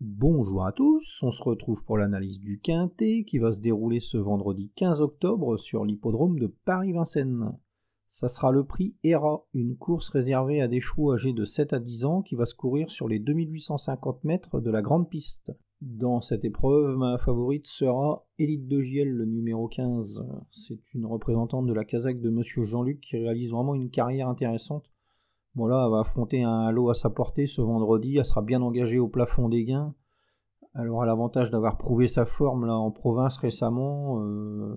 Bonjour à tous, on se retrouve pour l'analyse du Quintet qui va se dérouler ce vendredi 15 octobre sur l'hippodrome de Paris-Vincennes. Ça sera le prix ERA, une course réservée à des chevaux âgés de 7 à 10 ans qui va se courir sur les 2850 mètres de la grande piste. Dans cette épreuve, ma favorite sera Élite de Giel, le numéro 15. C'est une représentante de la casaque de Monsieur Jean-Luc qui réalise vraiment une carrière intéressante Voilà, elle va affronter un lot à sa portée ce vendredi. Elle sera bien engagée au plafond des gains. Elle aura l'avantage d'avoir prouvé sa forme là en province récemment. Euh,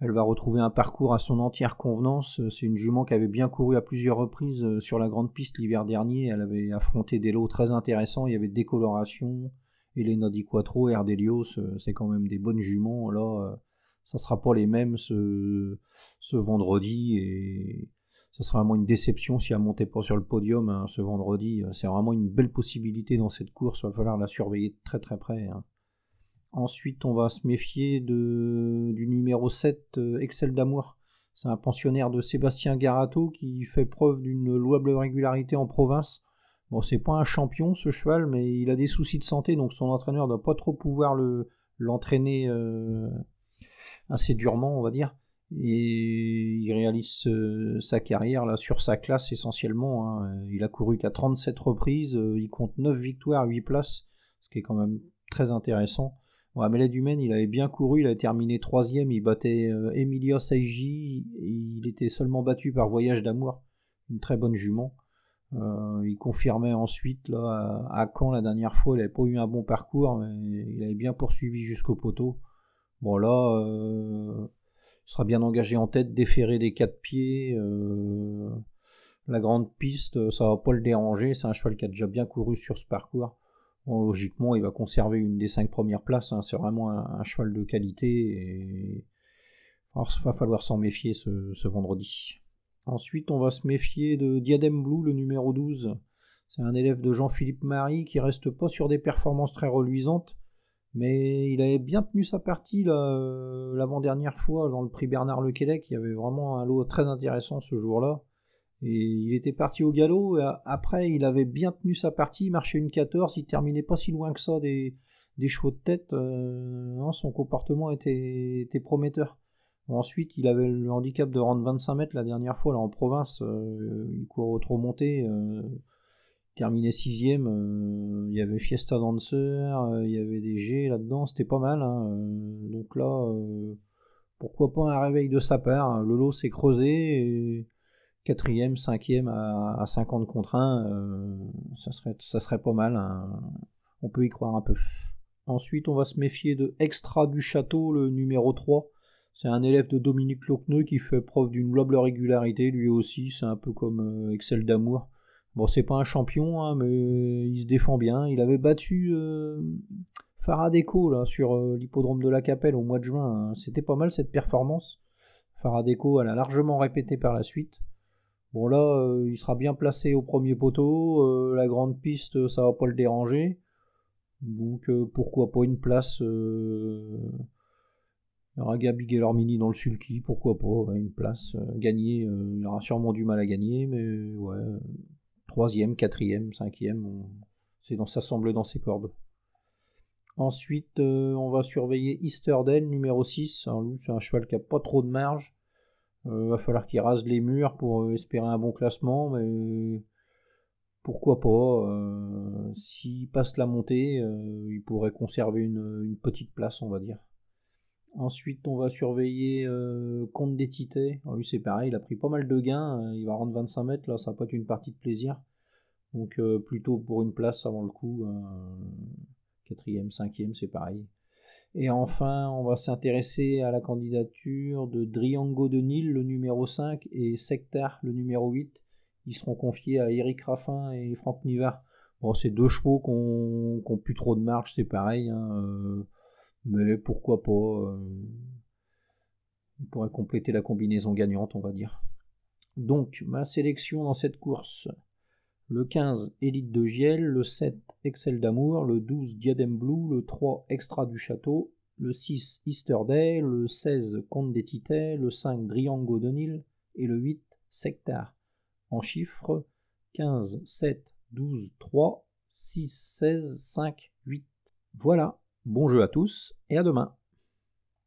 elle va retrouver un parcours à son entière convenance. C'est une jument qui avait bien couru à plusieurs reprises euh, sur la grande piste l'hiver dernier. Elle avait affronté des lots très intéressants. Il y avait décoloration, Elena Di Quattro, Erdelios. Euh, c'est quand même des bonnes juments. Là, ça sera pas les mêmes ce, ce vendredi et ce sera vraiment une déception si elle montait pas sur le podium hein, ce vendredi. C'est vraiment une belle possibilité dans cette course. Il va falloir la surveiller très très près. Hein. Ensuite, on va se méfier de, du numéro 7, euh, Excel d'amour. C'est un pensionnaire de Sébastien Garato qui fait preuve d'une louable régularité en province. Bon, c'est pas un champion ce cheval, mais il a des soucis de santé, donc son entraîneur ne doit pas trop pouvoir le, l'entraîner euh, assez durement, on va dire et il réalise euh, sa carrière là sur sa classe essentiellement. Hein. Il a couru qu'à 37 reprises, euh, il compte 9 victoires, 8 places, ce qui est quand même très intéressant. Bon, à Mélède Humaine, il avait bien couru, il a terminé troisième, il battait euh, Emilio Saigi, il était seulement battu par Voyage d'amour, une très bonne jument. il confirmait ensuite là, à, Caen la dernière fois, il n'avait pas eu un bon parcours, mais il avait bien poursuivi jusqu'au poteau. Bon là, sera bien engagé en tête, déféré des quatre pieds. Euh, la grande piste, ça va pas le déranger. C'est un cheval qui a déjà bien couru sur ce parcours. logiquement, il va conserver une des cinq premières places. Hein. C'est vraiment un, cheval de qualité et il va falloir s'en méfier ce, vendredi. Ensuite, on va se méfier de Diadem Blue, le numéro 12. C'est un élève de Jean-Philippe Marie qui reste pas sur des performances très reluisantes. Mais il avait bien tenu sa partie euh, l'avant-dernière fois dans le prix Bernard Lequelec. Il y avait vraiment un lot très intéressant ce jour-là. Et il était parti au galop. après, il avait bien tenu sa partie. Il marchait une 14. Il terminait pas si loin que ça des, des chevaux de tête. Euh, son comportement était, était prometteur. ensuite, il avait le handicap de rendre 25 mètres la dernière fois là en province. Euh, il court trop monté terminé sixième. Euh, il y avait Fiesta Dancer, euh, il y avait des G là-dedans, c'était pas mal. Hein, euh, donc là, pourquoi pas un réveil de sa part hein. Le lot s'est creusé. Et quatrième, cinquième à, 50 contre 1, ça, serait, ça serait pas mal. Hein. On peut y croire un peu. Ensuite, on va se méfier de Extra du Château, le numéro 3. C'est un élève de Dominique Locneux qui fait preuve d'une noble régularité, lui aussi, c'est un peu comme Excel d'amour. Bon, c'est pas un champion, hein, mais il se défend bien. Il avait battu euh, Faradeco là, sur euh, l'hippodrome de la Capelle au mois de juin. Hein. C'était pas mal cette performance. Faradeco, elle a largement répété par la suite. Bon, là, euh, il sera bien placé au premier poteau. la grande piste, ça va pas le déranger. Donc, pourquoi pas une place. Il y aura Gabi Gelormini dans le sulky, pourquoi pas, une place gagnée. il aura sûrement du mal à gagner, mais ouais, troisième, quatrième, cinquième, c'est dans, ça dans ses cordes. Ensuite, euh, on va surveiller Easterdale, numéro 6. Alors lui, c'est un cheval qui a pas trop de marge. Il euh, va falloir qu'il rase les murs pour euh, espérer un bon classement, mais pourquoi pas. S'il passe la montée, il pourrait conserver une, petite place, on va dire. Ensuite, on va surveiller euh, Comte des lui, c'est pareil, il a pris pas mal de gains. Euh, il va rendre 25 mètres, là, ça va être une partie de plaisir. Donc, euh, plutôt pour une place avant le coup. Quatrième, cinquième, c'est pareil. Et enfin, on va s'intéresser à la candidature de Driango de Nil, le numéro 5, et Sectar, le numéro 8. Ils seront confiés à Eric Raffin et Franck Nivard. Bon, c'est deux chevaux qui ont, plus trop de marge, c'est pareil. Hein, mais pourquoi pas euh, Il pourrait compléter la combinaison gagnante, on va dire. Donc, ma sélection dans cette course le 15 Élite de Giel, le 7 Excel d'amour, le 12 Diadem Blue, le 3 Extra du Château, le 6 Easter Day, le 16 Comte des Titets, le 5 Driango de Nil et le 8 Sectar. En chiffres 15, 7, 12, 3, 6, 16, 5, 8. Voilà, bon jeu à tous et à demain.